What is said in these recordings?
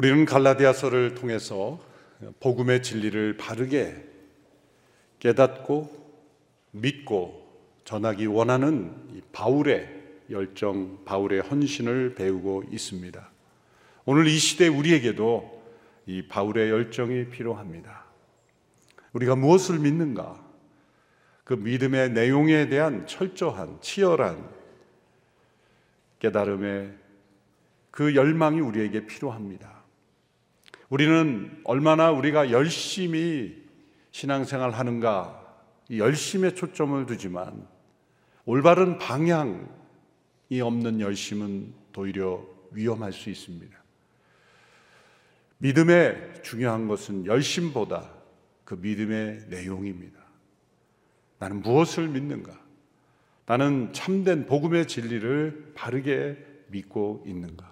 우리는 갈라디아서를 통해서 복음의 진리를 바르게 깨닫고 믿고 전하기 원하는 바울의 열정, 바울의 헌신을 배우고 있습니다. 오늘 이 시대 우리에게도 이 바울의 열정이 필요합니다. 우리가 무엇을 믿는가? 그 믿음의 내용에 대한 철저한, 치열한 깨달음의 그 열망이 우리에게 필요합니다. 우리는 얼마나 우리가 열심히 신앙생활 하는가, 열심에 초점을 두지만 올바른 방향이 없는 열심은 도리어 위험할 수 있습니다. 믿음의 중요한 것은 열심보다 그 믿음의 내용입니다. 나는 무엇을 믿는가? 나는 참된 복음의 진리를 바르게 믿고 있는가?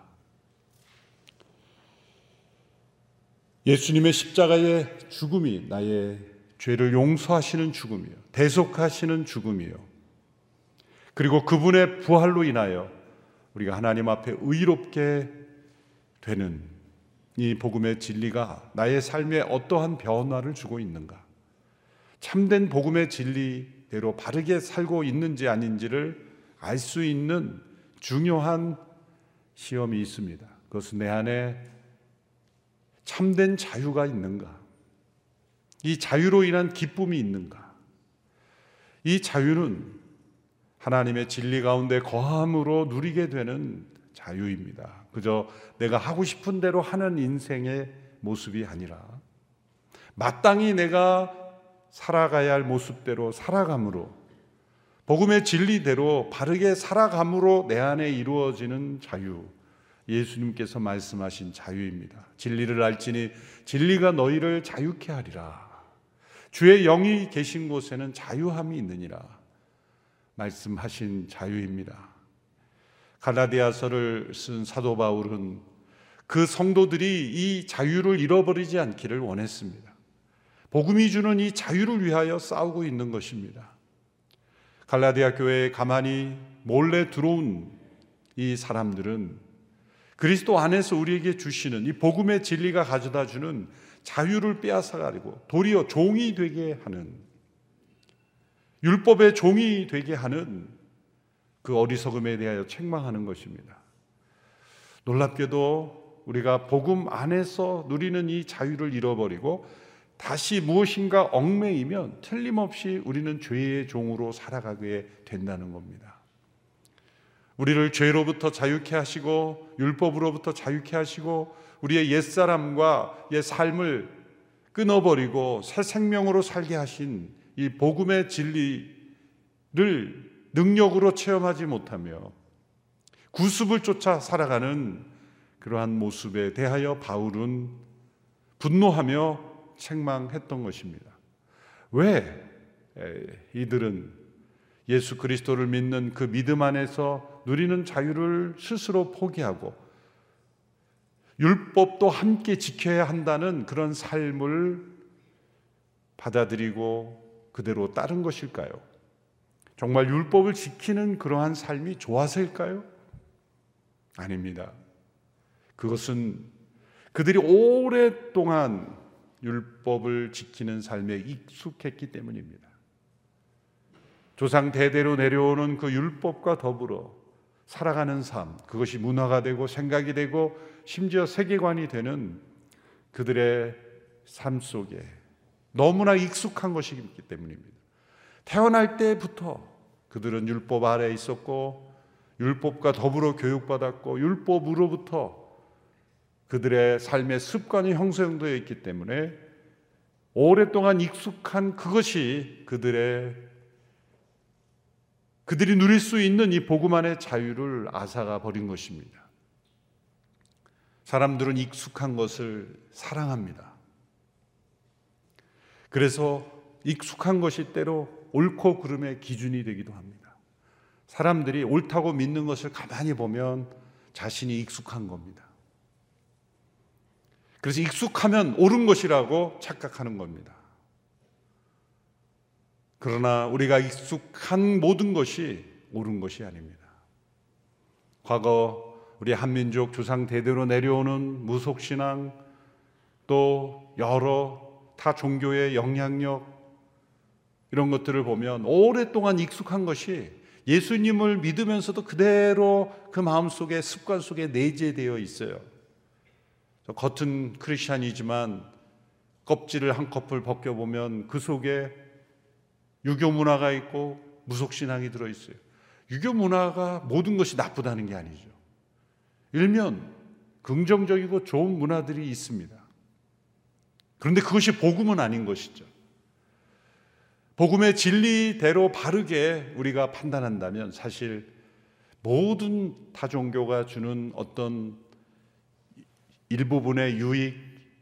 예수님의 십자가의 죽음이 나의 죄를 용서하시는 죽음이요. 대속하시는 죽음이요. 그리고 그분의 부활로 인하여 우리가 하나님 앞에 의롭게 되는 이 복음의 진리가 나의 삶에 어떠한 변화를 주고 있는가? 참된 복음의 진리대로 바르게 살고 있는지 아닌지를 알 수 있는 중요한 시험이 있습니다. 그것은 내 안에 참된 자유가 있는가? 이 자유로 인한 기쁨이 있는가? 이 자유는 하나님의 진리 가운데 거함으로 누리게 되는 자유입니다. 그저 내가 하고 싶은 대로 하는 인생의 모습이 아니라 마땅히 내가 살아가야 할 모습대로 살아감으로 복음의 진리대로 바르게 살아감으로 내 안에 이루어지는 자유. 예수님께서 말씀하신 자유입니다. 진리를 알지니 진리가 너희를 자유케 하리라. 주의 영이 계신 곳에는 자유함이 있느니라. 말씀하신 자유입니다. 갈라디아서를 쓴 사도 바울은 그 성도들이 이 자유를 잃어버리지 않기를 원했습니다. 복음이 주는 이 자유를 위하여 싸우고 있는 것입니다. 갈라디아 교회에 가만히 몰래 들어온 이 사람들은 그리스도 안에서 우리에게 주시는 이 복음의 진리가 가져다 주는 자유를 빼앗아 가지고 도리어 종이 되게 하는 율법의 종이 되게 하는 그 어리석음에 대하여 책망하는 것입니다. 놀랍게도 우리가 복음 안에서 누리는 이 자유를 잃어버리고 다시 무엇인가 얽매이면 틀림없이 우리는 죄의 종으로 살아가게 된다는 겁니다. 우리를 죄로부터 자유케 하시고 율법으로부터 자유케 하시고 우리의 옛사람과 옛 삶을 끊어버리고 새 생명으로 살게 하신 이 복음의 진리를 능력으로 체험하지 못하며 구습을 쫓아 살아가는 그러한 모습에 대하여 바울은 분노하며 책망했던 것입니다. 왜 이들은 예수 그리스도를 믿는 그 믿음 안에서 누리는 자유를 스스로 포기하고 율법도 함께 지켜야 한다는 그런 삶을 받아들이고 그대로 따른 것일까요? 정말 율법을 지키는 그러한 삶이 좋아서일까요? 아닙니다. 그것은 그들이 오랫동안 율법을 지키는 삶에 익숙했기 때문입니다. 조상 대대로 내려오는 그 율법과 더불어 살아가는 삶, 그것이 문화가 되고 생각이 되고 심지어 세계관이 되는 그들의 삶 속에 너무나 익숙한 것이기 때문입니다. 태어날 때부터 그들은 율법 아래 있었고 율법과 더불어 교육받았고 율법으로부터 그들의 삶의 습관이 형성되어 있기 때문에 오랫동안 익숙한 그것이 그들의 그들이 누릴 수 있는 이 안의 자유를 앗아가 버린 것입니다. 사람들은 익숙한 것을 사랑합니다. 그래서 익숙한 것이 때로 옳고 그름의 기준이 되기도 합니다. 사람들이 옳다고 믿는 것을 가만히 보면 자신이 익숙한 겁니다. 그래서 익숙하면 옳은 것이라고 착각하는 겁니다. 그러나 우리가 익숙한 모든 것이 옳은 것이 아닙니다. 과거 우리 한민족 조상 대대로 내려오는 무속 신앙 또 여러 타 종교의 영향력 이런 것들을 보면 오랫동안 익숙한 것이 예수님을 믿으면서도 그대로 그 마음 속에 습관 속에 내재되어 있어요. 겉은 크리스천이지만 껍질을 한 컵을 벗겨보면 그 속에 유교 문화가 있고 무속 신앙이 들어 있어요. 유교 문화가 모든 것이 나쁘다는 게 아니죠. 일면 긍정적이고 좋은 문화들이 있습니다. 그런데 그것이 복음은 아닌 것이죠. 복음의 진리대로 바르게 우리가 판단한다면 사실 모든 타 종교가 주는 어떤 일부분의 유익,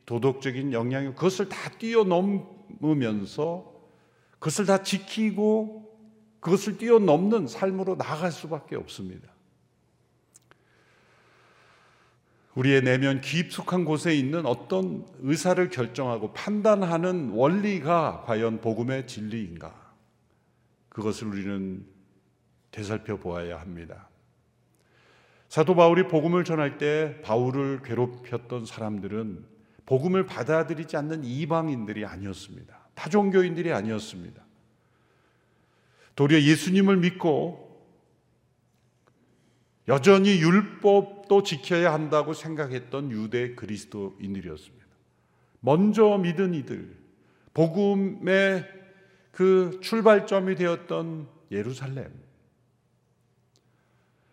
도덕적인 영향, 그것을 다 뛰어넘으면서 그것을 다 지키고 그것을 뛰어넘는 삶으로 나아갈 수밖에 없습니다. 우리의 내면 깊숙한 곳에 있는 어떤 의사를 결정하고 판단하는 원리가 과연 복음의 진리인가? 그것을 우리는 되살펴 보아야 합니다. 사도 바울이 복음을 전할 때 바울을 괴롭혔던 사람들은 복음을 받아들이지 않는 이방인들이 아니었습니다. 타종교인들이 아니었습니다. 도리어 예수님을 믿고 여전히 율법도 지켜야 한다고 생각했던 유대 그리스도인들이었습니다. 먼저 믿은 이들, 복음의 그 출발점이 되었던 예루살렘,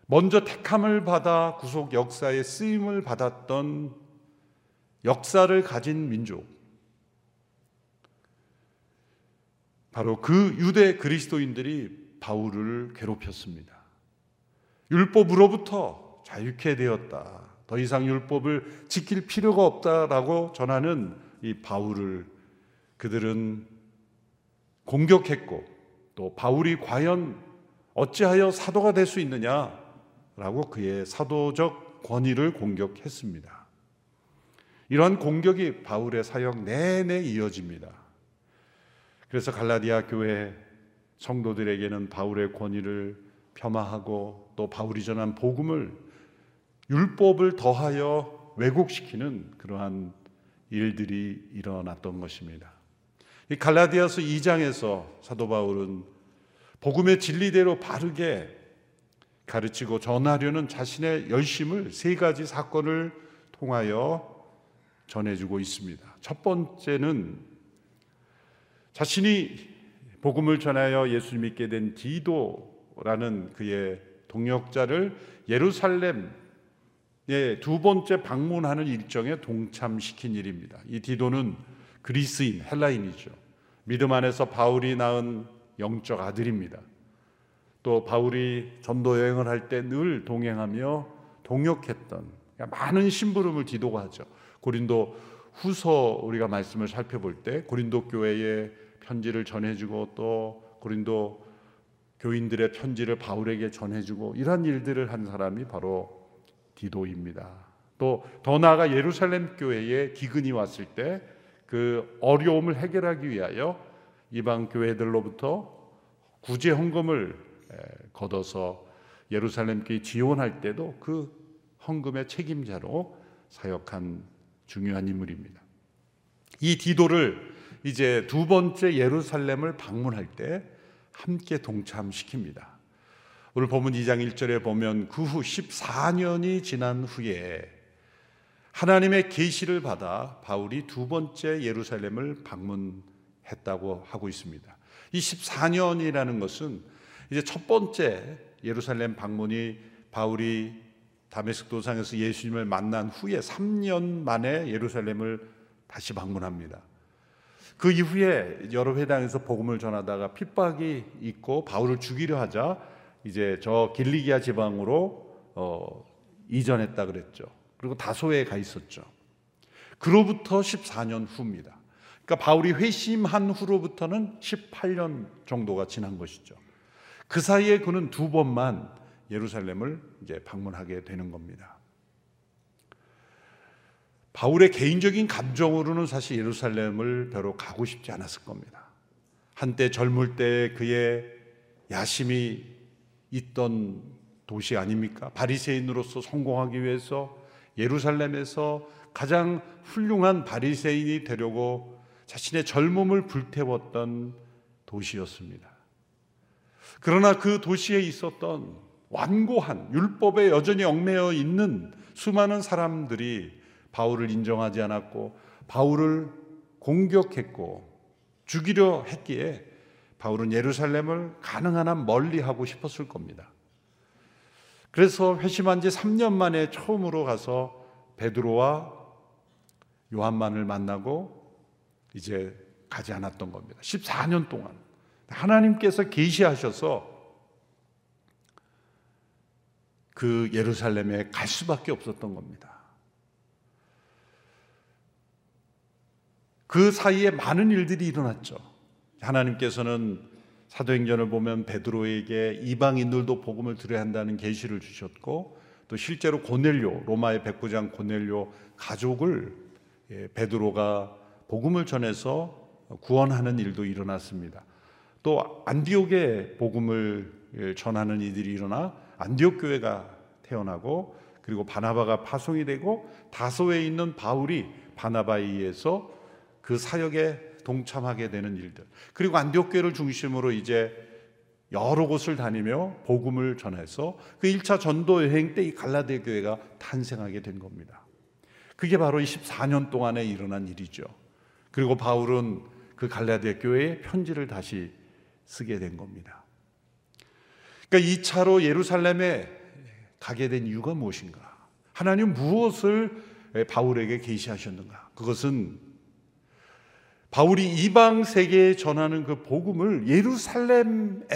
먼저 택함을 받아 구속 역사의 쓰임을 받았던 역사를 가진 민족, 바로 그 유대 그리스도인들이 바울을 괴롭혔습니다. 율법으로부터 자유케 되었다. 더 이상 율법을 지킬 필요가 없다라고 전하는 이 바울을 그들은 공격했고 또 바울이 과연 어찌하여 사도가 될 수 있느냐라고 그의 사도적 권위를 공격했습니다. 이러한 공격이 바울의 사역 내내 이어집니다. 그래서 갈라디아 교회 성도들에게는 바울의 권위를 폄하하고 또 바울이 전한 복음을 율법을 더하여 왜곡시키는 그러한 일들이 일어났던 것입니다. 이 갈라디아서 2장에서 사도 바울은 복음의 진리대로 바르게 가르치고 전하려는 자신의 열심을 세 가지 사건을 통하여 전해주고 있습니다. 첫 번째는 자신이 복음을 전하여 예수 믿게 된 디도라는 그의 동역자를 예루살렘의 두 번째 방문하는 일정에 동참시킨 일입니다. 이 디도는 그리스인, 헬라인이죠. 믿음 안에서 바울이 낳은 영적 아들입니다. 또 바울이 전도 여행을 할 때 늘 동행하며 동역했던 그러니까 많은 심부름을 디도가 하죠. 고린도 후서 우리가 말씀을 살펴볼 때 고린도 교회에 편지를 전해주고 또 고린도 교인들의 편지를 바울에게 전해주고 이러한 일들을 한 사람이 바로 디도입니다. 또 더 나아가 예루살렘 교회에 기근이 왔을 때 그 어려움을 해결하기 위하여 이방 교회들로부터 구제 헌금을 걷어서 예루살렘 교회 지원할 때도 그 헌금의 책임자로 사역한 중요한 인물입니다. 이 디도를 이제 두 번째 예루살렘을 방문할 때 함께 동참시킵니다. 오늘 본문 2장 1절에 보면 그 후 14년이 지난 후에 하나님의 계시를 받아 바울이 두 번째 예루살렘을 방문했다고 하고 있습니다. 이 14년이라는 것은 이제 첫 번째 예루살렘 방문이 바울이 다메섹 도상에서 예수님을 만난 후에 3년 만에 예루살렘을 다시 방문합니다. 그 이후에 여러 회당에서 복음을 전하다가 핍박이 있고 바울을 죽이려 하자 이제 저 길리기아 지방으로 어, 이전했다 그랬죠. 그리고 다소에 가 있었죠. 그로부터 14년 후입니다. 그러니까 바울이 회심한 후로부터는 18년 정도가 지난 것이죠. 그 사이에 그는 두 번만 예루살렘을 이제 방문하게 되는 겁니다. 바울의 개인적인 감정으로는 사실 예루살렘을 별로 가고 싶지 않았을 겁니다. 한때 젊을 때 그의 야심이 있던 도시 아닙니까? 바리새인으로서 성공하기 위해서 예루살렘에서 가장 훌륭한 바리새인이 되려고 자신의 젊음을 불태웠던 도시였습니다. 그러나 그 도시에 있었던 완고한 율법에 여전히 얽매여 있는 수많은 사람들이 바울을 인정하지 않았고 바울을 공격했고 죽이려 했기에 바울은 예루살렘을 가능한 한 멀리 하고 싶었을 겁니다. 그래서 회심한 지 3년 만에 처음으로 가서 베드로와 요한만을 만나고 이제 가지 않았던 겁니다. 14년 동안 하나님께서 계시하셔서 그 예루살렘에 갈 수밖에 없었던 겁니다. 그 사이에 많은 일들이 일어났죠. 하나님께서는 사도행전을 보면 베드로에게 이방인들도 복음을 들어야 한다는 계시를 주셨고 또 실제로 고넬료 로마의 백부장 고넬료 가족을 예, 베드로가 복음을 전해서 구원하는 일도 일어났습니다. 또 안디옥에 복음을 예, 전하는 이들이 일어나 안디옥 교회가 태어나고 그리고 바나바가 파송이 되고 다소에 있는 바울이 바나바에 의해서 그 사역에 동참하게 되는 일들. 그리고 안디옥 교회를 중심으로 이제 여러 곳을 다니며 복음을 전해서 그 1차 전도 여행 때 이 갈라데 교회가 탄생하게 된 겁니다. 그게 바로 24년 동안에 일어난 일이죠. 그리고 바울은 그 갈라데 교회에 편지를 다시 쓰게 된 겁니다. 그러니까 2차로 예루살렘에 가게 된 이유가 무엇인가? 하나님 무엇을 바울에게 계시하셨는가? 그것은 바울이 이방 세계에 전하는 그 복음을 예루살렘에도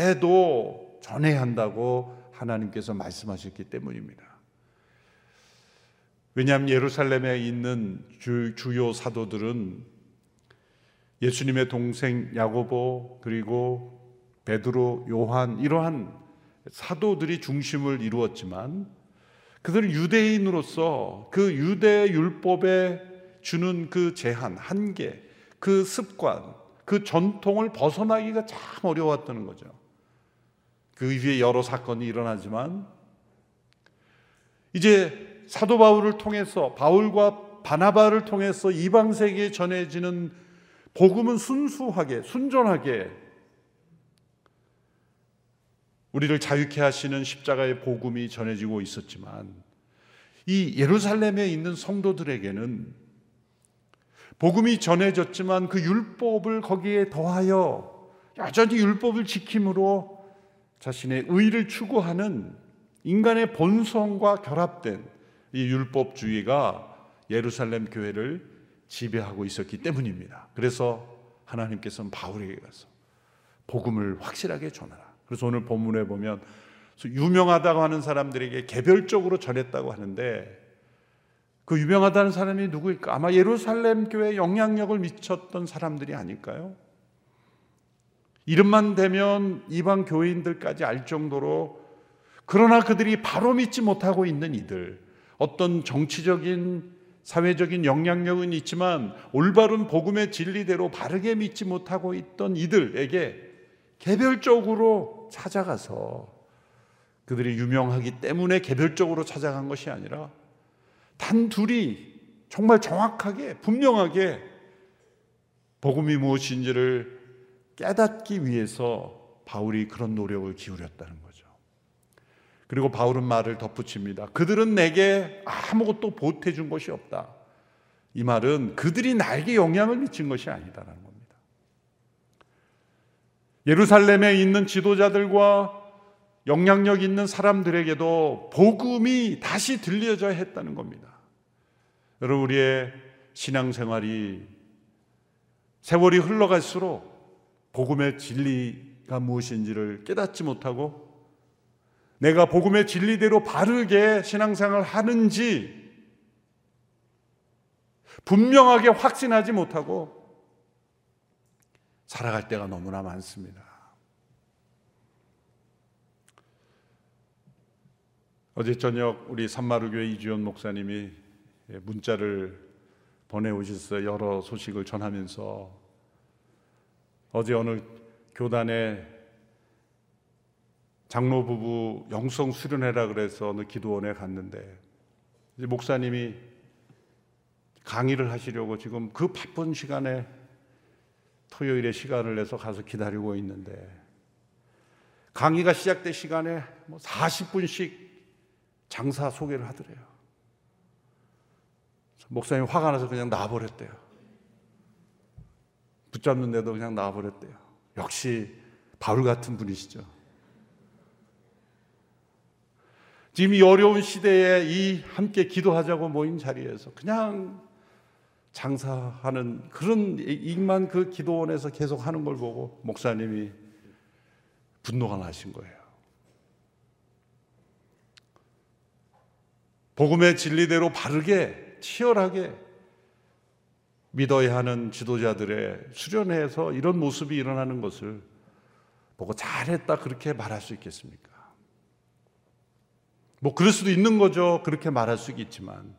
전해야 한다고 하나님께서 말씀하셨기 때문입니다. 왜냐하면 예루살렘에 있는 주, 주요 사도들은 예수님의 동생 야고보 그리고 베드로, 요한 이러한 사도들이 중심을 이루었지만 그들은 유대인으로서 그 유대 율법에 주는 그 제한, 한계, 그 습관, 그 전통을 벗어나기가 참 어려웠다는 거죠. 그 위에 여러 사건이 일어나지만 이제 사도 바울을 통해서 바울과 바나바를 통해서 이방 세계에 전해지는 복음은 순수하게 순전하게 우리를 자유케 하시는 십자가의 복음이 전해지고 있었지만 이 예루살렘에 있는 성도들에게는 복음이 전해졌지만 그 율법을 거기에 더하여 여전히 율법을 지킴으로 자신의 의를 추구하는 인간의 본성과 결합된 이 율법주의가 예루살렘 교회를 지배하고 있었기 때문입니다. 그래서 하나님께서는 바울에게 가서 복음을 확실하게 전하라. 그래서 오늘 본문에 보면 유명하다고 하는 사람들에게 개별적으로 전했다고 하는데 그 유명하다는 사람이 누구일까? 아마 예루살렘 교회 영향력을 미쳤던 사람들이 아닐까요? 이름만 되면 이방 교인들까지 알 정도로 그러나 그들이 바로 믿지 못하고 있는 이들 어떤 정치적인 사회적인 영향력은 있지만 올바른 복음의 진리대로 바르게 믿지 못하고 있던 이들에게 개별적으로 찾아가서 그들이 유명하기 때문에 개별적으로 찾아간 것이 아니라 단 둘이 정말 정확하게 분명하게 복음이 무엇인지를 깨닫기 위해서 바울이 그런 노력을 기울였다는 거죠. 그리고 바울은 말을 덧붙입니다. 그들은 내게 아무것도 보태 준 것이 없다. 이 말은 그들이 나에게 영향을 미친 것이 아니다라는 겁니다. 예루살렘에 있는 지도자들과 영향력 있는 사람들에게도 복음이 다시 들려져야 했다는 겁니다. 여러분 우리의 신앙생활이 세월이 흘러갈수록 복음의 진리가 무엇인지를 깨닫지 못하고 내가 복음의 진리대로 바르게 신앙생활을 하는지 분명하게 확신하지 못하고 살아갈 때가 너무나 많습니다. 어제 저녁 우리 산마루교회 이주연 목사님이 예, 문자를 보내오셨어요. 여러 소식을 전하면서 어제 어느 교단에 장로 부부 영성 수련회라 그래서 어느 기도원에 갔는데 목사님이 강의를 하시려고 지금 그 바쁜 시간에 토요일에 시간을 내서 가서 기다리고 있는데 강의가 시작될 시간에 뭐 40분씩 장사 소개를 하더래요. 목사님 화가 나서 그냥 놔버렸대요. 붙잡는데도 그냥 놔버렸대요. 역시 바울 같은 분이시죠. 지금 이 어려운 시대에 이 함께 기도하자고 모인 자리에서 그냥 장사하는 그런 일만 그 기도원에서 계속 하는 걸 보고 목사님이 분노가 나신 거예요. 복음의 진리대로 바르게 치열하게 믿어야 하는 지도자들의 수련회에서 이런 모습이 일어나는 것을 보고 잘했다 그렇게 말할 수 있겠습니까? 뭐 그럴 수도 있는 거죠. 그렇게 말할 수 있지만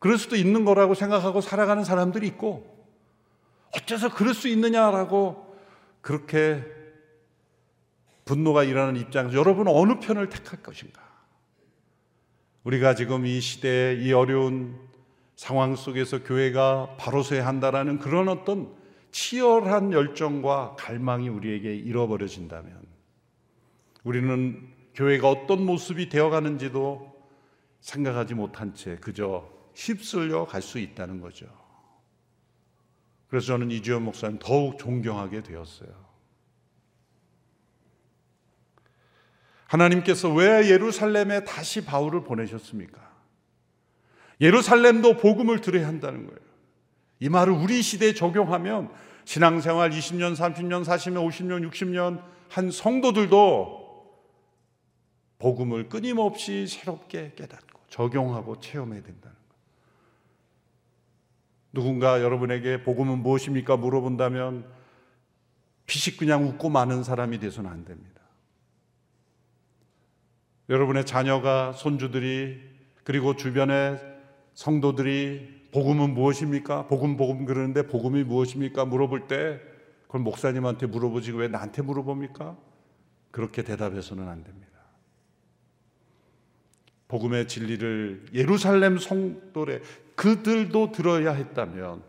그럴 수도 있는 거라고 생각하고 살아가는 사람들이 있고 어째서 그럴 수 있느냐라고 그렇게 분노가 일어나는 입장에서 여러분 어느 편을 택할 것인가? 우리가 지금 이 시대에 이 어려운 상황 속에서 교회가 바로 서야 한다라는 그런 어떤 치열한 열정과 갈망이 우리에게 잃어버려진다면 우리는 교회가 어떤 모습이 되어가는지도 생각하지 못한 채 그저 휩쓸려 갈 수 있다는 거죠. 그래서 저는 이주연 목사님 더욱 존경하게 되었어요. 하나님께서 왜 예루살렘에 다시 바울을 보내셨습니까? 예루살렘도 복음을 들어야 한다는 거예요. 이 말을 우리 시대에 적용하면 신앙생활 20년, 30년, 40년, 50년, 60년 한 성도들도 복음을 끊임없이 새롭게 깨닫고 적용하고 체험해야 된다는 것. 누군가 여러분에게 복음은 무엇입니까? 물어본다면 피식 그냥 웃고 마는 사람이 돼서는 안 됩니다. 여러분의 자녀가 손주들이 그리고 주변의 성도들이 복음은 무엇입니까? 복음 복음 그러는데 복음이 무엇입니까? 물어볼 때 그걸 목사님한테 물어보지 왜 나한테 물어봅니까? 그렇게 대답해서는 안 됩니다. 복음의 진리를 예루살렘 성도래 그들도 들어야 했다면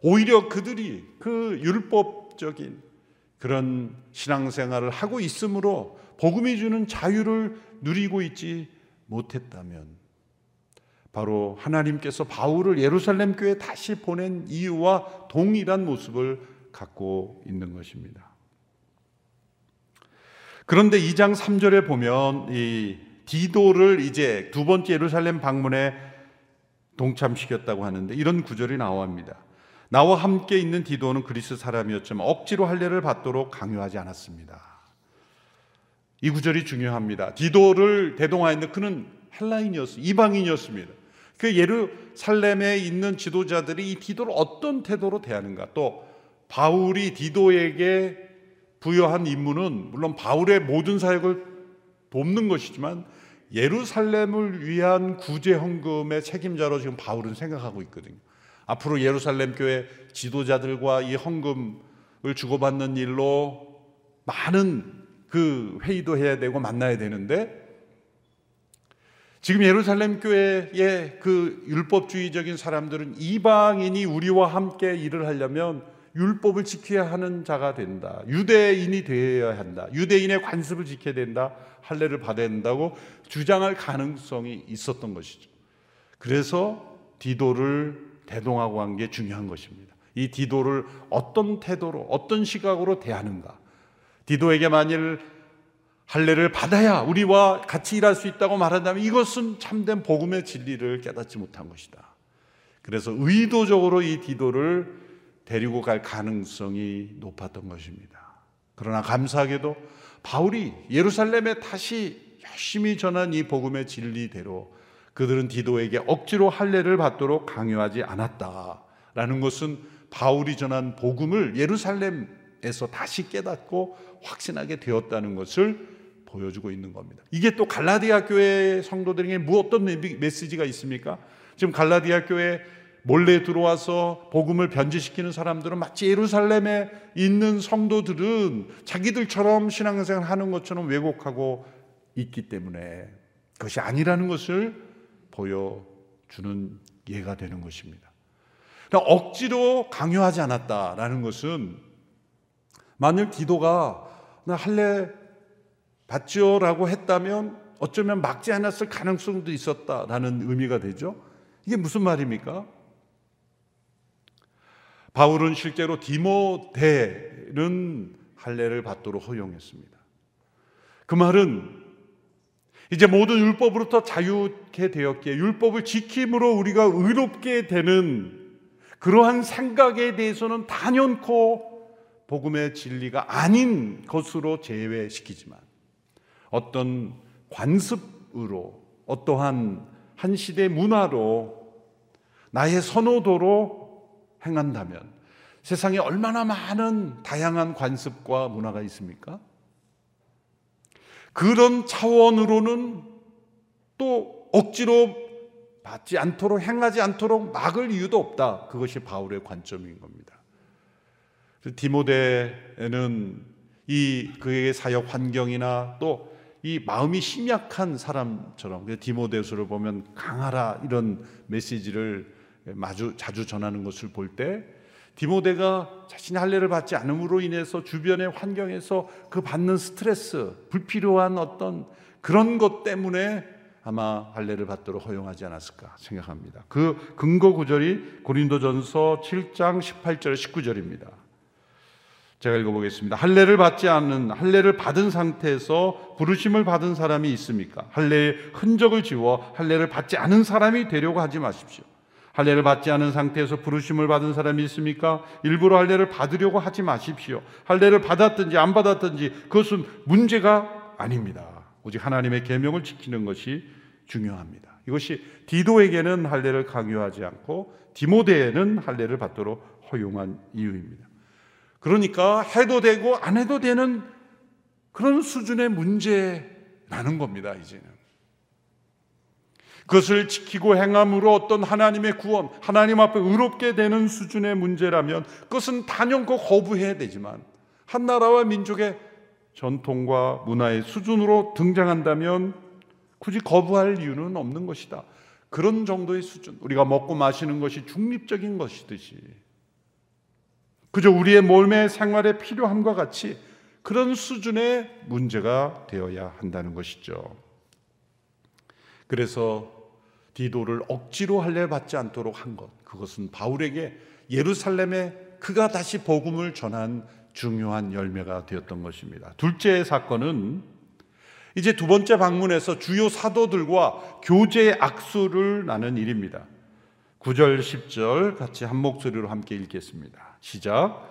오히려 그들이 그 율법적인 그런 신앙생활을 하고 있으므로 복음이 주는 자유를 누리고 있지 못했다면 바로 하나님께서 바울을 예루살렘 교회에 다시 보낸 이유와 동일한 모습을 갖고 있는 것입니다. 그런데 2장 3절에 보면 이 디도를 이제 두 번째 예루살렘 방문에 동참시켰다고 하는데 이런 구절이 나옵니다. 나와 함께 있는 디도는 그리스 사람이었지만 억지로 할례를 받도록 강요하지 않았습니다. 이 구절이 중요합니다. 디도를 대동하였는데 그는 헬라인이었어 이방인이었습니다. 그 예루살렘에 있는 지도자들이 이 디도를 어떤 태도로 대하는가 또 바울이 디도에게 부여한 임무는 물론 바울의 모든 사역을 돕는 것이지만 예루살렘을 위한 구제 헌금의 책임자로 지금 바울은 생각하고 있거든요. 앞으로 예루살렘 교회 지도자들과 이 헌금을 주고받는 일로 많은 그 회의도 해야 되고 만나야 되는데 지금 예루살렘 교회의 그 율법주의적인 사람들은 이방인이 우리와 함께 일을 하려면 율법을 지켜야 하는 자가 된다. 유대인이 되어야 한다. 유대인의 관습을 지켜야 된다. 할례를 받아야 된다고 주장할 가능성이 있었던 것이죠. 그래서 디도를 대동하고 한 게 중요한 것입니다. 이 디도를 어떤 태도로 어떤 시각으로 대하는가. 디도에게 만일 할례를 받아야 우리와 같이 일할 수 있다고 말한다면 이것은 참된 복음의 진리를 깨닫지 못한 것이다. 그래서 의도적으로 이 디도를 데리고 갈 가능성이 높았던 것입니다. 그러나 감사하게도 바울이 예루살렘에 다시 열심히 전한 이 복음의 진리대로 그들은 디도에게 억지로 할례를 받도록 강요하지 않았다라는 것은 바울이 전한 복음을 예루살렘 에서 다시 깨닫고 확신하게 되었다는 것을 보여주고 있는 겁니다. 이게 또 갈라디아 교회 성도들에게 뭐 어떤 메시지가 있습니까? 지금 갈라디아 교회 몰래 들어와서 복음을 변질시키는 사람들은 마치 예루살렘에 있는 성도들은 자기들처럼 신앙생활 하는 것처럼 왜곡하고 있기 때문에 그것이 아니라는 것을 보여주는 예가 되는 것입니다. 그러니까 억지로 강요하지 않았다라는 것은 만일 디도가 나 할례 받죠라고 했다면 어쩌면 막지 않았을 가능성도 있었다라는 의미가 되죠. 이게 무슨 말입니까? 바울은 실제로 디모데는 할례를 받도록 허용했습니다. 그 말은 이제 모든 율법으로부터 자유케 되었기에 율법을 지킴으로 우리가 의롭게 되는 그러한 생각에 대해서는 단연코 복음의 진리가 아닌 것으로 제외시키지만 어떤 관습으로 어떠한 한 시대 문화로 나의 선호도로 행한다면 세상에 얼마나 많은 다양한 관습과 문화가 있습니까? 그런 차원으로는 또 억지로 받지 않도록 행하지 않도록 막을 이유도 없다. 그것이 바울의 관점인 겁니다. 디모데는 이 그의 사역 환경이나 또 이 마음이 심약한 사람처럼 디모데서를 보면 강하라 이런 메시지를 마주 자주 전하는 것을 볼 때 디모데가 자신이 할례를 받지 않음으로 인해서 주변의 환경에서 그 받는 스트레스, 불필요한 어떤 그런 것 때문에 아마 할례를 받도록 허용하지 않았을까 생각합니다. 그 근거 구절이 고린도전서 7장 18절 19절입니다. 제가 읽어보겠습니다. 할례를 받지 않는 할례를 받은 상태에서 부르심을 받은 사람이 있습니까? 할례의 흔적을 지워 할례를 받지 않은 사람이 되려고 하지 마십시오. 할례를 받지 않은 상태에서 부르심을 받은 사람이 있습니까? 일부러 할례를 받으려고 하지 마십시오. 할례를 받았든지 안 받았든지 그것은 문제가 아닙니다. 오직 하나님의 계명을 지키는 것이 중요합니다. 이것이 디도에게는 할례를 강요하지 않고 디모데에는 할례를 받도록 허용한 이유입니다. 그러니까 해도 되고 안 해도 되는 그런 수준의 문제라는 겁니다, 이제는. 그것을 지키고 행함으로 어떤 하나님의 구원, 하나님 앞에 의롭게 되는 수준의 문제라면 그것은 단연코 거부해야 되지만 한 나라와 민족의 전통과 문화의 수준으로 등장한다면 굳이 거부할 이유는 없는 것이다. 그런 정도의 수준. 우리가 먹고 마시는 것이 중립적인 것이듯이 그저 우리의 몸의 생활에 필요함과 같이 그런 수준의 문제가 되어야 한다는 것이죠. 그래서 디도를 억지로 할례 받지 않도록 한 것. 그것은 바울에게 예루살렘에 그가 다시 복음을 전한 중요한 열매가 되었던 것입니다. 둘째 사건은 이제 두 번째 방문에서 주요 사도들과 교제 악수를 나눈 일입니다. 9절 10절 같이 한 목소리로 함께 읽겠습니다. 시작.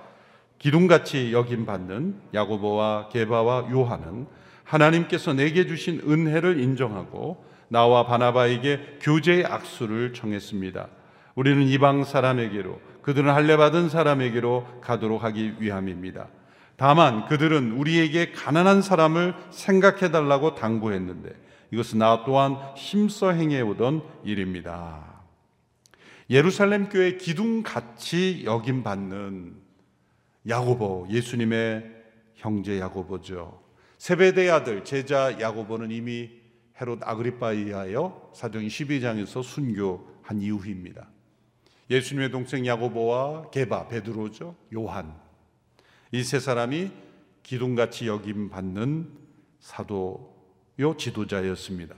기둥같이 여김 받는 야고보와 게바와 요한은 하나님께서 내게 주신 은혜를 인정하고 나와 바나바에게 교제의 악수를 청했습니다. 우리는 이방 사람에게로 그들은 할례 받은 사람에게로 가도록 하기 위함입니다. 다만 그들은 우리에게 가난한 사람을 생각해 달라고 당부했는데 이것은 나 또한 힘써 행해 오던 일입니다. 예루살렘 교회 기둥 같이 여김 받는 야고보 예수님의 형제 야고보죠. 세베대 아들 제자 야고보는 이미 헤롯 아그리파에 의하여 사도행 12장에서 순교한 이후입니다. 예수님의 동생 야고보와 게바 베드로죠. 요한 이 세 사람이 기둥같이 여김 받는 사도요 지도자였습니다.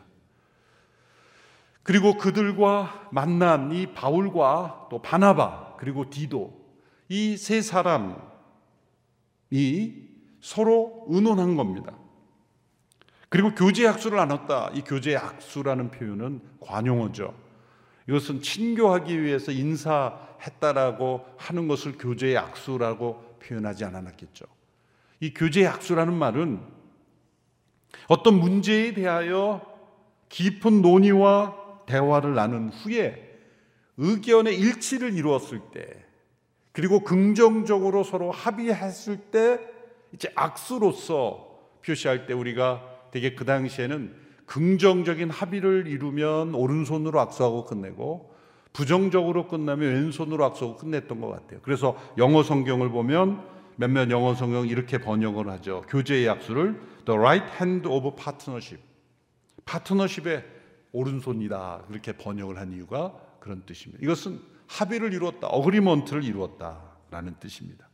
그리고 그들과 만난 이 바울과 또 바나바 그리고 디도 이 세 사람이 서로 의논한 겁니다. 그리고 교제 약수를 나눴다. 이 교제 약수라는 표현은 관용어죠. 이것은 친교하기 위해서 인사했다라고 하는 것을 교제 약수라고 표현하지 않았겠죠. 이 교제 약수라는 말은 어떤 문제에 대하여 깊은 논의와 대화를 나눈 후에 의견의 일치를 이루었을 때 그리고 긍정적으로 서로 합의했을 때 이제 악수로서 표시할 때 우리가 되게 그 당시에는 긍정적인 합의를 이루면 오른손으로 악수하고 끝내고 부정적으로 끝나면 왼손으로 악수하고 끝냈던 것 같아요. 그래서 영어 성경을 보면 몇몇 영어 성경 이렇게 번역을 하죠. 교제의 약수를 the right hand of partnership. 파트너십의 오른손이다. 그렇게 번역을 한 이유가 그런 뜻입니다. 이것은 합의를 이루었다. 어그리먼트를 이루었다라는 뜻입니다.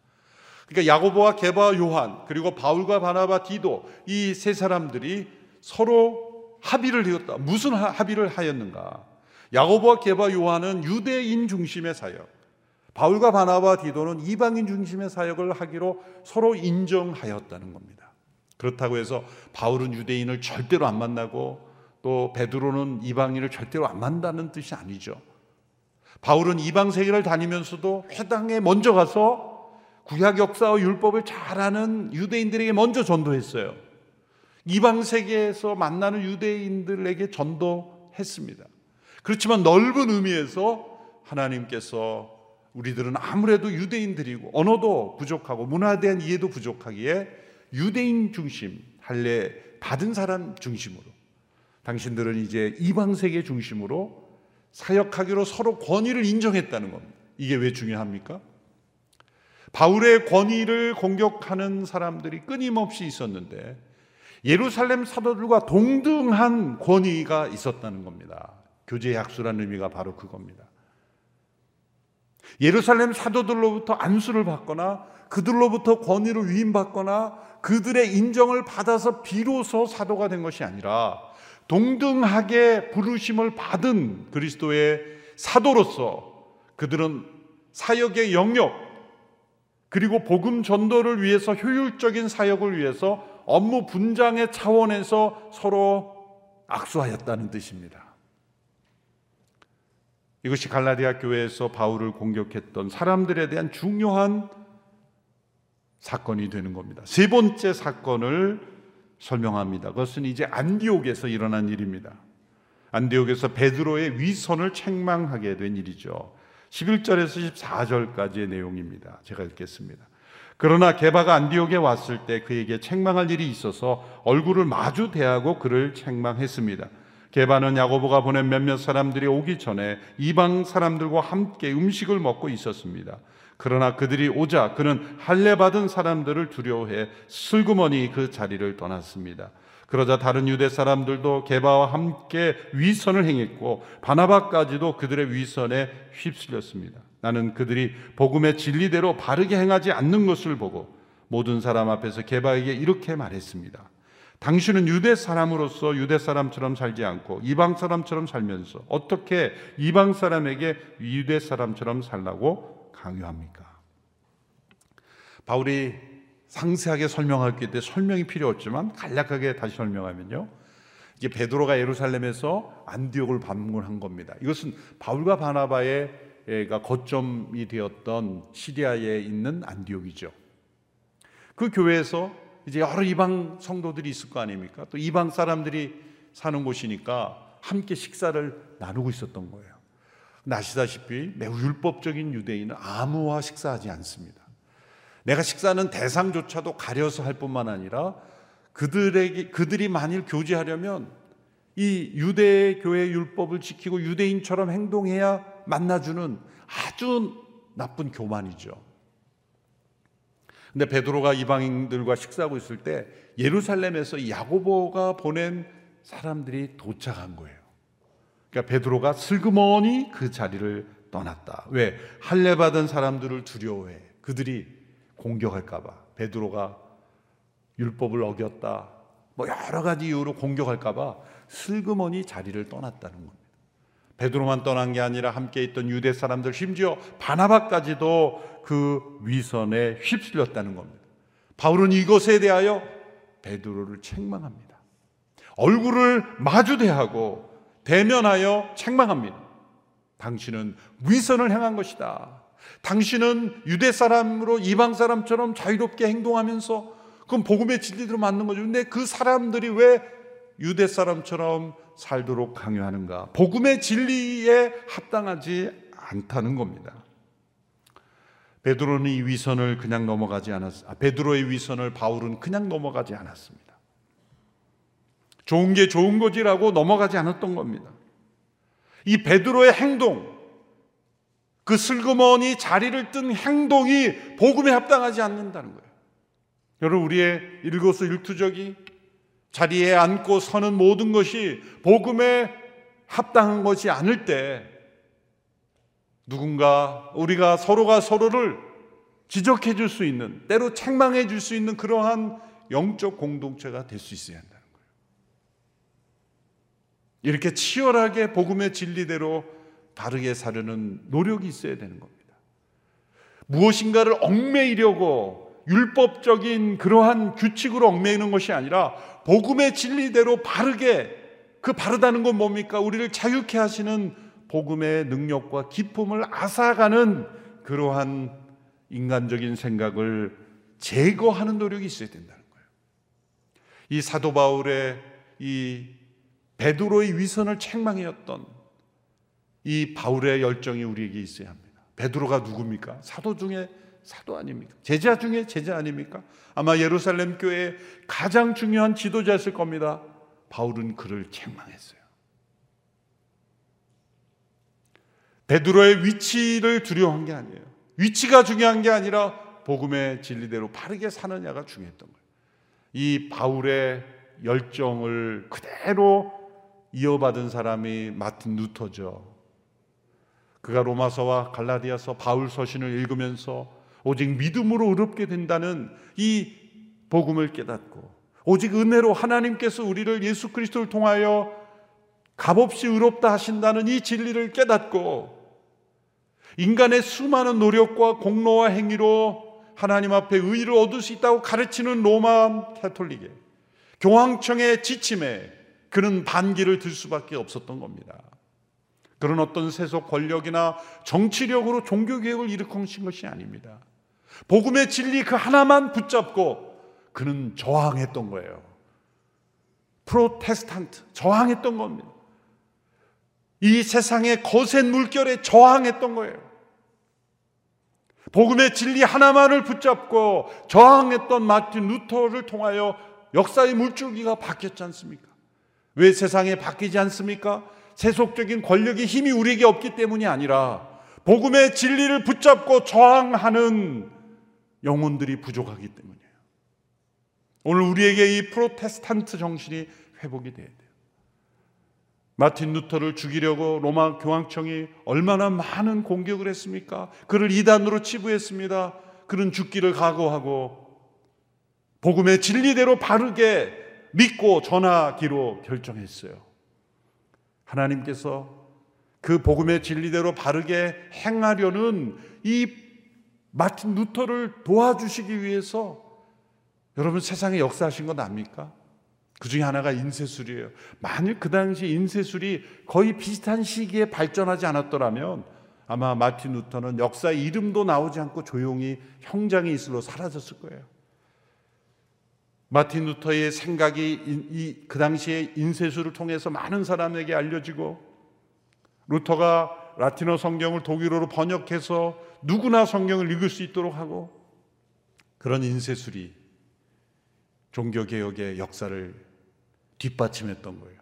그러니까 야고보와 게바 요한 그리고 바울과 바나바 디도 이 세 사람들이 서로 합의를 이뤘다. 무슨 합의를 하였는가? 야고보와 게바 요한은 유대인 중심의 사역, 바울과 바나바 디도는 이방인 중심의 사역을 하기로 서로 인정하였다는 겁니다. 그렇다고 해서 바울은 유대인을 절대로 안 만나고 또 베드로는 이방인을 절대로 안 만나는 뜻이 아니죠. 바울은 이방 세계를 다니면서도 회당에 먼저 가서 구약 역사와 율법을 잘 아는 유대인들에게 먼저 전도했어요. 이방 세계에서 만나는 유대인들에게 전도했습니다. 그렇지만 넓은 의미에서 하나님께서 우리들은 아무래도 유대인들이고 언어도 부족하고 문화에 대한 이해도 부족하기에 유대인 중심 할례 받은 사람 중심으로 당신들은 이제 이방 세계 중심으로 사역하기로 서로 권위를 인정했다는 겁니다. 이게 왜 중요합니까? 바울의 권위를 공격하는 사람들이 끊임없이 있었는데 예루살렘 사도들과 동등한 권위가 있었다는 겁니다. 교제 약수라는 의미가 바로 그겁니다. 예루살렘 사도들로부터 안수를 받거나 그들로부터 권위를 위임받거나 그들의 인정을 받아서 비로소 사도가 된 것이 아니라 동등하게 부르심을 받은 그리스도의 사도로서 그들은 사역의 영역 그리고 복음 전도를 위해서 효율적인 사역을 위해서 업무 분장의 차원에서 서로 악수하였다는 뜻입니다. 이것이 갈라디아 교회에서 바울을 공격했던 사람들에 대한 중요한 사건이 되는 겁니다. 세 번째 사건을 설명합니다. 그것은 이제 안디옥에서 일어난 일입니다. 안디옥에서 베드로의 위선을 책망하게 된 일이죠. 11절에서 14절까지의 내용입니다. 제가 읽겠습니다. 그러나 게바가 안디옥에 왔을 때 그에게 책망할 일이 있어서 얼굴을 마주 대하고 그를 책망했습니다. 게바는 야고보가 보낸 몇몇 사람들이 오기 전에 이방 사람들과 함께 음식을 먹고 있었습니다. 그러나 그들이 오자 그는 할례 받은 사람들을 두려워해 슬그머니 그 자리를 떠났습니다. 그러자 다른 유대 사람들도 게바와 함께 위선을 행했고 바나바까지도 그들의 위선에 휩쓸렸습니다. 나는 그들이 복음의 진리대로 바르게 행하지 않는 것을 보고 모든 사람 앞에서 게바에게 이렇게 말했습니다. 당신은 유대 사람으로서 유대 사람처럼 살지 않고 이방 사람처럼 살면서 어떻게 이방 사람에게 유대 사람처럼 살라고 강요합니까? 바울이 상세하게 설명하기 때문에 설명이 필요 없지만 간략하게 다시 설명하면요. 이게 베드로가 예루살렘에서 안디옥을 방문한 겁니다. 이것은 바울과 바나바의 거점이 되었던 시리아에 있는 안디옥이죠. 그 교회에서 이제 여러 이방 성도들이 있을 거 아닙니까? 또 이방 사람들이 사는 곳이니까 함께 식사를 나누고 있었던 거예요. 아시다시피 매우 율법적인 유대인은 아무와 식사하지 않습니다. 내가 식사는 대상조차도 가려서 할 뿐만 아니라 그들에게 그들이 만일 교제하려면 이 유대 교회 율법을 지키고 유대인처럼 행동해야 만나주는 아주 나쁜 교만이죠. 근데 베드로가 이방인들과 식사하고 있을 때 예루살렘에서 야고보가 보낸 사람들이 도착한 거예요. 그러니까 베드로가 슬그머니 그 자리를 떠났다. 왜? 할례 받은 사람들을 두려워해. 그들이 공격할까 봐. 베드로가 율법을 어겼다. 뭐 여러 가지 이유로 공격할까 봐 슬그머니 자리를 떠났다는 겁니다. 베드로만 떠난 게 아니라 함께 있던 유대 사람들 심지어 바나바까지도 그 위선에 휩쓸렸다는 겁니다. 바울은 이것에 대하여 베드로를 책망합니다. 얼굴을 마주대하고 대면하여 책망합니다. 당신은 위선을 행한 것이다. 당신은 유대 사람으로 이방 사람처럼 자유롭게 행동하면서 그건 복음의 진리대로 맞는 거죠. 근데 그 사람들이 왜 유대 사람처럼 살도록 강요하는가? 복음의 진리에 합당하지 않다는 겁니다. 베드로는 이 위선을 그냥 넘어가지 않았. 아, 베드로의 위선을 바울은 그냥 넘어가지 않았습니다. 좋은 게 좋은 거지라고 넘어가지 않았던 겁니다. 이 베드로의 행동, 그 슬그머니 자리를 뜬 행동이 복음에 합당하지 않는다는 거예요. 여러분 우리의 일거수 일투족이 자리에 앉고 서는 모든 것이 복음에 합당한 것이 아닐 때 누군가 우리가 서로가 서로를 지적해 줄 수 있는 때로 책망해 줄 수 있는 그러한 영적 공동체가 될 수 있어야 거예요. 이렇게 치열하게 복음의 진리대로 바르게 사려는 노력이 있어야 되는 겁니다. 무엇인가를 얽매이려고 율법적인 그러한 규칙으로 얽매이는 것이 아니라 복음의 진리대로 바르게 그 바르다는 건 뭡니까? 우리를 자유케 하시는 복음의 능력과 기쁨을 앗아가는 그러한 인간적인 생각을 제거하는 노력이 있어야 된다는 거예요. 이 사도 바울의 이 베드로의 위선을 책망했던 이 바울의 열정이 우리에게 있어야 합니다. 베드로가 누굽니까? 사도 중에 사도 아닙니까? 제자 중에 제자 아닙니까? 아마 예루살렘 교회의 가장 중요한 지도자였을 겁니다. 바울은 그를 책망했어요. 베드로의 위치를 두려워한 게 아니에요. 위치가 중요한 게 아니라 복음의 진리대로 바르게 사느냐가 중요했던 거예요. 이 바울의 열정을 그대로 이어받은 사람이 마틴 루터죠. 그가 로마서와 갈라디아서 바울 서신을 읽으면서 오직 믿음으로 의롭게 된다는 이 복음을 깨닫고 오직 은혜로 하나님께서 우리를 예수 그리스도를 통하여 값없이 의롭다 하신다는 이 진리를 깨닫고 인간의 수많은 노력과 공로와 행위로 하나님 앞에 의를 얻을 수 있다고 가르치는 로마 캐톨릭의 교황청의 지침에 그는 반기를 들 수밖에 없었던 겁니다. 그런 어떤 세속 권력이나 정치력으로 종교 개혁을 일으킨 것이 아닙니다. 복음의 진리 그 하나만 붙잡고 그는 저항했던 거예요. 프로테스탄트, 저항했던 겁니다. 이 세상의 거센 물결에 저항했던 거예요. 복음의 진리 하나만을 붙잡고 저항했던 마틴 루터를 통하여 역사의 물줄기가 바뀌었지 않습니까? 왜 세상에 바뀌지 않습니까? 세속적인 권력의 힘이 우리에게 없기 때문이 아니라 복음의 진리를 붙잡고 저항하는 영혼들이 부족하기 때문이에요. 오늘 우리에게 이 프로테스탄트 정신이 회복이 돼야 돼요. 마틴 루터를 죽이려고 로마 교황청이 얼마나 많은 공격을 했습니까? 그를 이단으로 치부했습니다. 그는 죽기를 각오하고 복음의 진리대로 바르게 믿고 전하기로 결정했어요. 하나님께서 그 복음의 진리대로 바르게 행하려는 이 마틴 루터를 도와주시기 위해서 여러분 세상에 역사하신 건 압니까? 그 중에 하나가 인쇄술이에요. 만일 그 당시 인쇄술이 거의 비슷한 시기에 발전하지 않았더라면 아마 마틴 루터는 역사 이름도 나오지 않고 조용히 형장에 있을로 사라졌을 거예요. 마틴 루터의 생각이 이, 그 당시에 인쇄술을 통해서 많은 사람에게 알려지고 루터가 라틴어 성경을 독일어로 번역해서 누구나 성경을 읽을 수 있도록 하고 그런 인쇄술이 종교개혁의 역사를 뒷받침했던 거예요.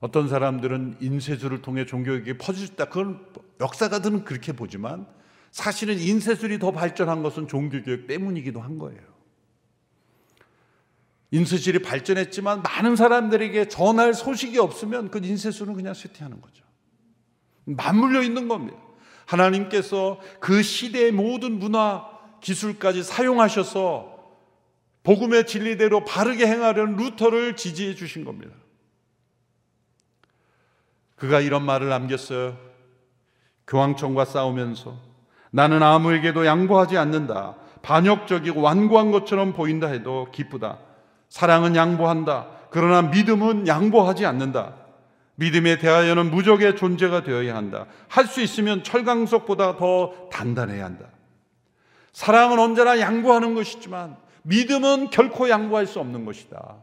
어떤 사람들은 인쇄술을 통해 종교개혁이 퍼질다. 그건 역사가들은 그렇게 보지만 사실은 인쇄술이 더 발전한 것은 종교개혁 때문이기도 한 거예요. 인쇄술이 발전했지만 많은 사람들에게 전할 소식이 없으면 그 인쇄술은 그냥 쇠퇴하는 거죠. 맞물려 있는 겁니다. 하나님께서 그 시대의 모든 문화 기술까지 사용하셔서 복음의 진리대로 바르게 행하려는 루터를 지지해 주신 겁니다. 그가 이런 말을 남겼어요. 교황청과 싸우면서 나는 아무에게도 양보하지 않는다. 반역적이고 완고한 것처럼 보인다 해도 기쁘다. 사랑은 양보한다. 그러나 믿음은 양보하지 않는다. 믿음에 대하여는 무적의 존재가 되어야 한다. 할 수 있으면 철강석보다 더 단단해야 한다. 사랑은 언제나 양보하는 것이지만 믿음은 결코 양보할 수 없는 것이다.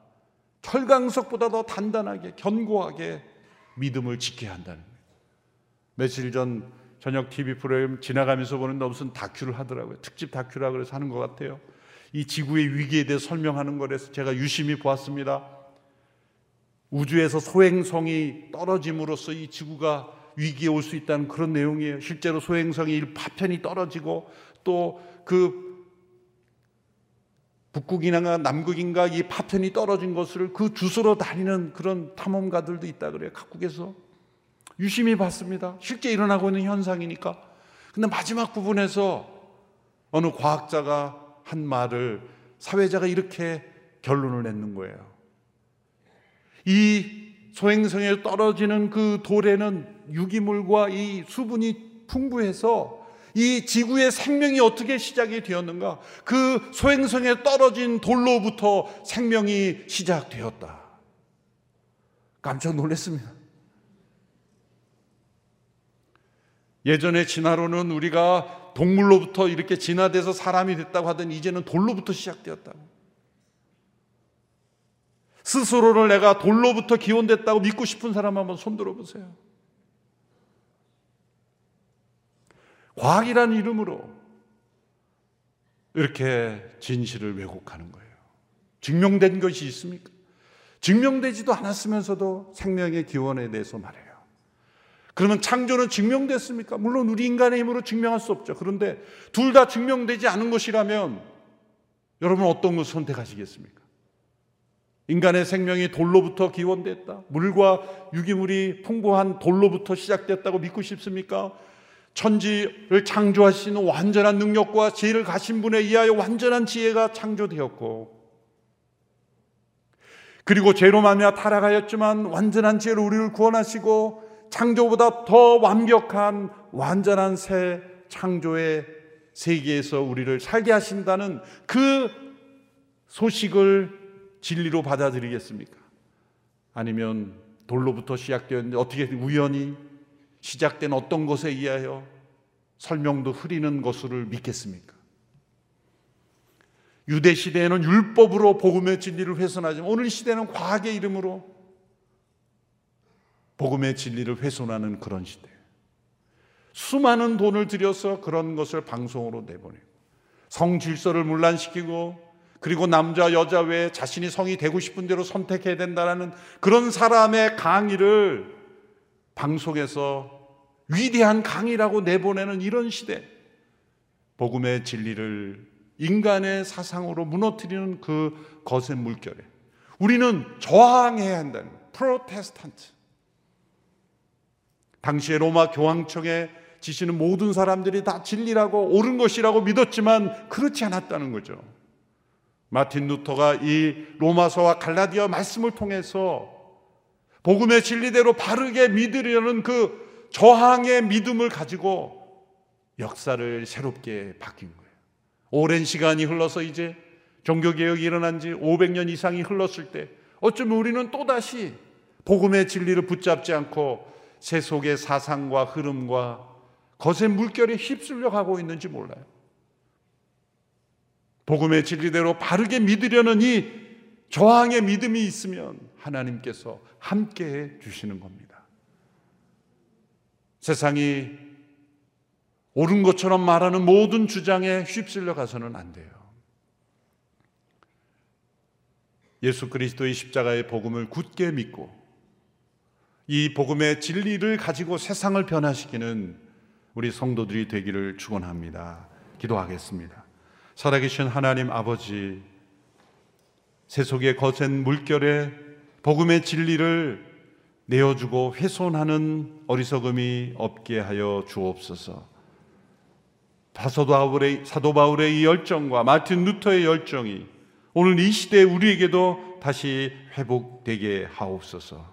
철강석보다 더 단단하게 견고하게 믿음을 지켜야 한다는 거예요. 며칠 전 저녁 TV 프로그램 지나가면서 보는데 무슨 다큐를 하더라고요. 특집 다큐라 그래서 하는 것 같아요. 이 지구의 위기에 대해 설명하는 거라서 제가 유심히 보았습니다. 우주에서 소행성이 떨어짐으로써 이 지구가 위기에 올 수 있다는 그런 내용이에요. 실제로 소행성이 파편이 떨어지고 또 그 북극이나 남극인가 이 파편이 떨어진 것을 그 주소로 다니는 그런 탐험가들도 있다 그래요. 각국에서 유심히 봤습니다. 실제 일어나고 있는 현상이니까. 근데 마지막 부분에서 어느 과학자가 한 말을 사회자가 이렇게 결론을 내는 거예요. 이 소행성에 떨어지는 그 돌에는 유기물과 이 수분이 풍부해서 이 지구의 생명이 어떻게 시작이 되었는가? 그 소행성에 떨어진 돌로부터 생명이 시작되었다. 깜짝 놀랐습니다. 예전에 진화로는 우리가 동물로부터 이렇게 진화돼서 사람이 됐다고 하던 이제는 돌로부터 시작되었다고. 스스로를 내가 돌로부터 기원됐다고 믿고 싶은 사람 한번 손들어 보세요. 과학이라는 이름으로 이렇게 진실을 왜곡하는 거예요. 증명된 것이 있습니까? 증명되지도 않았으면서도 생명의 기원에 대해서 말해요. 그러면 창조는 증명됐습니까? 물론 우리 인간의 힘으로 증명할 수 없죠. 그런데 둘 다 증명되지 않은 것이라면 여러분 어떤 것을 선택하시겠습니까? 인간의 생명이 돌로부터 기원됐다. 물과 유기물이 풍부한 돌로부터 시작됐다고 믿고 싶습니까? 천지를 창조하시는 완전한 능력과 지혜를 가신 분에 의하여 완전한 지혜가 창조되었고 그리고 죄로 말미암아 타락하였지만 완전한 지혜로 우리를 구원하시고 창조보다 더 완벽한 완전한 새 창조의 세계에서 우리를 살게 하신다는 그 소식을 진리로 받아들이겠습니까? 아니면 돌로부터 시작되었는데 어떻게 우연히 시작된 어떤 것에 의하여 설명도 흐리는 것을 믿겠습니까? 유대 시대에는 율법으로 복음의 진리를 훼손하지만 오늘 시대는 과학의 이름으로 복음의 진리를 훼손하는 그런 시대. 수많은 돈을 들여서 그런 것을 방송으로 내보내고 성 질서를 문란시키고 그리고 남자 여자 외에 자신이 성이 되고 싶은 대로 선택해야 된다는 그런 사람의 강의를 방송에서 위대한 강의라고 내보내는 이런 시대. 복음의 진리를 인간의 사상으로 무너뜨리는 그 거센 물결에 우리는 저항해야 한다는 프로테스탄트. 당시에 로마 교황청에 지시는 모든 사람들이 다 진리라고 옳은 것이라고 믿었지만 그렇지 않았다는 거죠. 마틴 루터가 이 로마서와 갈라디아 말씀을 통해서 복음의 진리대로 바르게 믿으려는 그 저항의 믿음을 가지고 역사를 새롭게 바뀐 거예요. 오랜 시간이 흘러서 이제 종교개혁이 일어난 지 500년 이상이 흘렀을 때 어쩌면 우리는 또다시 복음의 진리를 붙잡지 않고 세속의 사상과 흐름과 거센 물결에 휩쓸려 가고 있는지 몰라요. 복음의 진리대로 바르게 믿으려는 이 저항의 믿음이 있으면 하나님께서 함께 해 주시는 겁니다. 세상이 옳은 것처럼 말하는 모든 주장에 휩쓸려 가서는 안 돼요. 예수 그리스도의 십자가의 복음을 굳게 믿고 이 복음의 진리를 가지고 세상을 변화시키는 우리 성도들이 되기를 축원합니다. 기도하겠습니다. 살아계신 하나님 아버지, 세속의 거센 물결에 복음의 진리를 내어주고 훼손하는 어리석음이 없게 하여 주옵소서. 바울의, 사도 바울의 이 열정과 마틴 루터의 열정이 오늘 이 시대에 우리에게도 다시 회복되게 하옵소서.